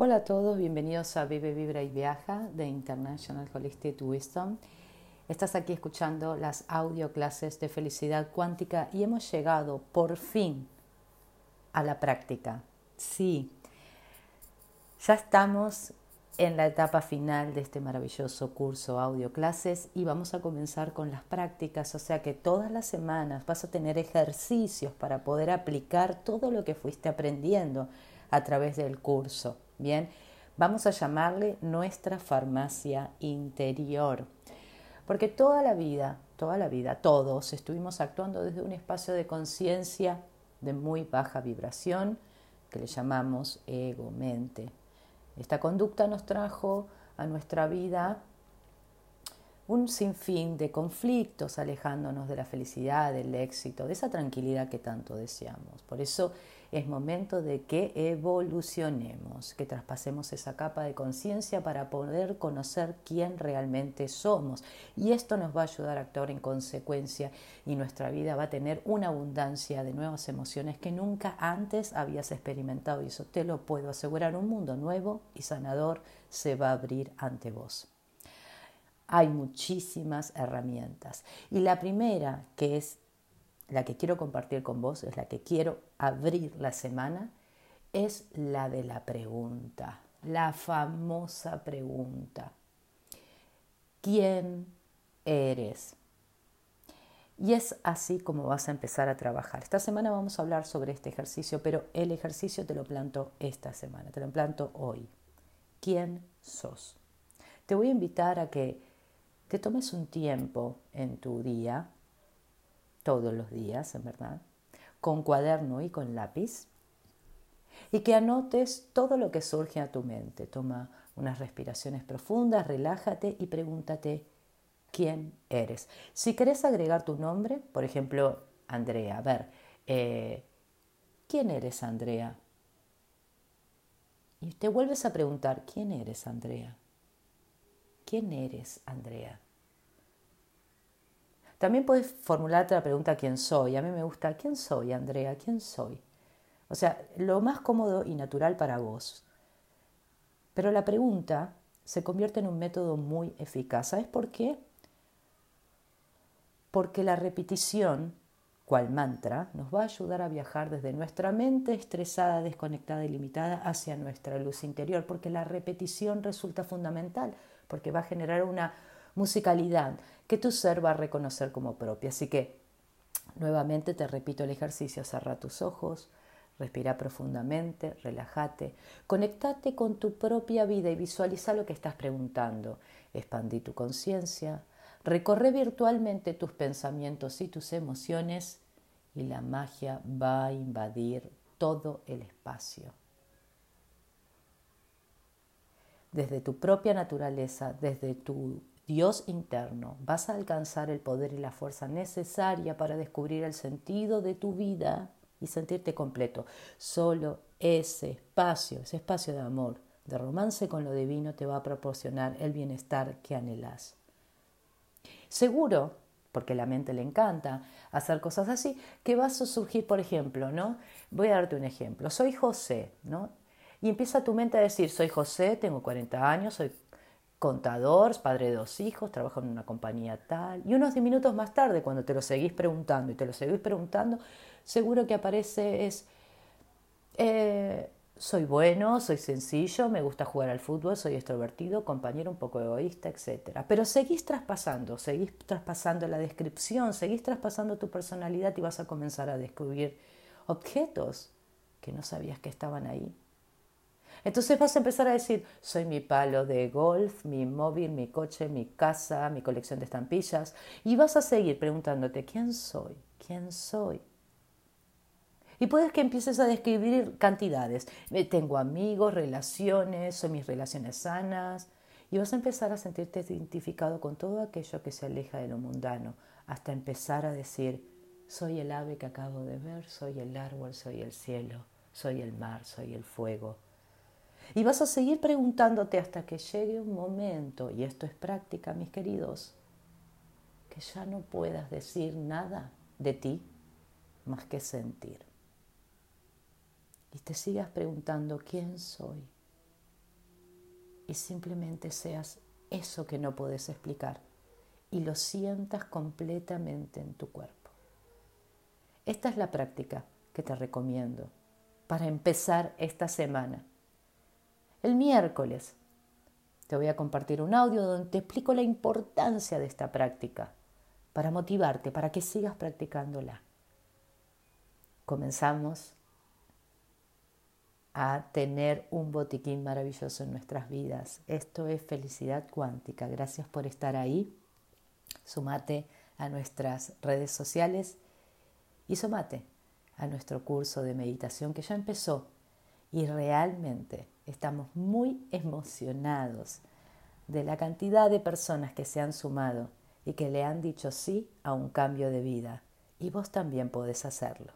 Hola a todos, bienvenidos a Vive, Vibra y Viaja de International Holistic Wisdom. Estás aquí escuchando las audio clases de felicidad cuántica y hemos llegado por fin a la práctica. Sí, ya estamos en la etapa final de este maravilloso curso audio clases y vamos a comenzar con las prácticas, o sea que todas las semanas vas a tener ejercicios para poder aplicar todo lo que fuiste aprendiendo a través del curso. Bien, vamos a llamarle nuestra farmacia interior. Porque toda la vida, toda la vida, todos estuvimos actuando desde un espacio de conciencia de muy baja vibración, que le llamamos ego-mente. Esta conducta nos trajo a nuestra vida un sinfín de conflictos, alejándonos de la felicidad, del éxito, de esa tranquilidad que tanto deseamos. Por eso es momento de que evolucionemos, que traspasemos esa capa de conciencia para poder conocer quién realmente somos. Y esto nos va a ayudar a actuar en consecuencia y nuestra vida va a tener una abundancia de nuevas emociones que nunca antes habías experimentado. Y eso te lo puedo asegurar, un mundo nuevo y sanador se va a abrir ante vos. Hay muchísimas herramientas. Y la primera, que es la que quiero compartir con vos, es la que quiero abrir la semana, es la de la pregunta, la famosa pregunta. ¿Quién eres? Y es así como vas a empezar a trabajar. Esta semana vamos a hablar sobre este ejercicio, pero el ejercicio te lo planto esta semana, te lo planto hoy. ¿Quién sos? Te voy a invitar a que te tomes un tiempo en tu día todos los días, en verdad, con cuaderno y con lápiz, y que anotes todo lo que surge a tu mente. Toma unas respiraciones profundas, relájate y pregúntate quién eres. Si querés agregar tu nombre, por ejemplo, Andrea, a ver, eh, ¿quién eres Andrea? Y te vuelves a preguntar, ¿quién eres Andrea? ¿Quién eres Andrea? También puedes formularte la pregunta ¿quién soy? A mí me gusta ¿quién soy, Andrea? ¿Quién soy? O sea, lo más cómodo y natural para vos. Pero la pregunta se convierte en un método muy eficaz. ¿Sabes por qué? Porque la repetición, cual mantra, nos va a ayudar a viajar desde nuestra mente estresada, desconectada y limitada hacia nuestra luz interior, porque la repetición resulta fundamental, porque va a generar una musicalidad que tu ser va a reconocer como propia. Así que nuevamente te repito el ejercicio, cerra tus ojos, respira profundamente, relájate, conectate con tu propia vida y visualiza lo que estás preguntando. Expandí tu conciencia, recorre virtualmente tus pensamientos y tus emociones y la magia va a invadir todo el espacio. Desde tu propia naturaleza, desde tu Dios interno, vas a alcanzar el poder y la fuerza necesaria para descubrir el sentido de tu vida y sentirte completo. Solo ese espacio, ese espacio de amor, de romance con lo divino, te va a proporcionar el bienestar que anhelas. Seguro, porque la mente le encanta hacer cosas así, que vas a surgir, por ejemplo, ¿no? Voy a darte un ejemplo. Soy José, ¿no? Y empieza tu mente a decir, soy José, tengo 40 años, soy contador, padre de dos hijos, trabajo en una compañía tal. Y unos minutos más tarde, cuando te lo seguís preguntando y te lo seguís preguntando, seguro que aparece es, eh, soy bueno, soy sencillo, me gusta jugar al fútbol, soy extrovertido, compañero un poco egoísta, etc. Pero seguís traspasando, seguís traspasando la descripción, seguís traspasando tu personalidad y vas a comenzar a descubrir objetos que no sabías que estaban ahí entonces vas a empezar a decir, soy mi palo de golf, mi móvil, mi coche, mi casa, mi colección de estampillas. Y vas a seguir preguntándote, ¿quién soy? ¿Quién soy? Y puedes que empieces a describir cantidades. Eh, tengo amigos, relaciones, son mis relaciones sanas. Y vas a empezar a sentirte identificado con todo aquello que se aleja de lo mundano, hasta empezar a decir, soy el ave que acabo de ver, soy el árbol, soy el cielo, soy el mar, soy el fuego, y vas a seguir preguntándote hasta que llegue un momento, y esto es práctica, mis queridos, que ya no puedas decir nada de ti más que sentir. Y te sigas preguntando quién soy, y simplemente seas eso que no puedes explicar y lo sientas completamente en tu cuerpo. Esta es la práctica que te recomiendo para empezar esta semana. El miércoles te voy a compartir un audio donde te explico la importancia de esta práctica para motivarte, para que sigas practicándola. Comenzamos a tener un botiquín maravilloso en nuestras vidas. Esto es felicidad cuántica. Gracias por estar ahí. Sumate a nuestras redes sociales y sumate a nuestro curso de meditación que ya empezó y realmente estamos muy emocionados de la cantidad de personas que se han sumado y que le han dicho sí a un cambio de vida. Y vos también podés hacerlo.